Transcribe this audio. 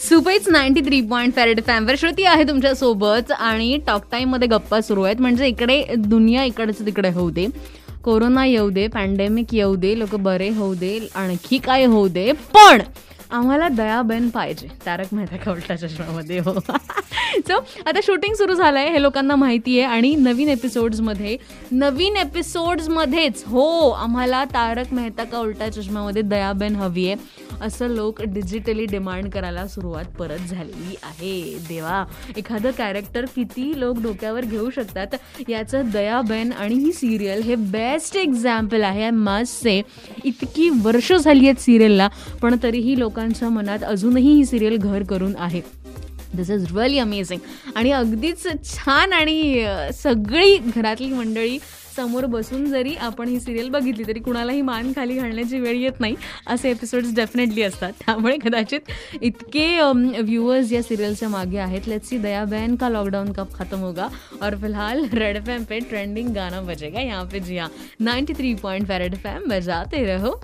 सुपैच ninety three point फॅरेड फॅमवर श्रुती आहे तुमच्यासोबत आणि टॉक टाइममध्ये गप्पा सुरू आहेत. म्हणजे इकडे दुनिया इकडचं तिकडे होऊ दे. कोरोना येऊ दे पॅन्डेमिक येऊ दे लोक बरे होऊ दे आणखी काय होऊ दे. पण आम्हाला दयाबेन पाहिजे. तारक मेहता का उलटा चष्मामध्ये? हो. सो आता शूटिंग सुरू झालं आहे हे लोकांना माहिती आहे आणि नवीन एपिसोड्समध्ये नवीन एपिसोड्समध्येच हो आम्हाला तारक मेहता का उलटा चष्म्यामध्ये दयाबेन हवी आहे असं लोक डिजिटली डिमांड करायला सुरुवात परत झालेली आहे. देवा एखादं कॅरेक्टर किती लोक डोक्यावर घेऊ शकतात याचं दयाबेन आणि ही सिरियल हे बेस्ट एक्झाम्पल आहे मस्ट से इतकी वर्ष झाली आहेत सिरियलला पण तरीही लोकांच्या मनात अजूनही ही सिरियल घर करून आहे. दिस इज रिअली अमेझिंग आणि अगदीच छान आणि सगळी घरातली मंडळी समोर बसून जरी आपण ही सिरियल बघितली तरी कुणालाही मान खाली घालण्याची वेळ येत नाही. असे एपिसोड्स डेफिनेटली असतात. त्यामुळे कदाचित इतके व्ह्यूअर्स या सिरियलच्या मागे आहेत. लेट्स सी दया बहन का लॉकडाउन कब खत्म होगा? और फिलहाल रेड एफ पे ट्रेंडिंग गाना बजेगा यहाँ पे जी हाँ ninety three point red F बजाते रहो.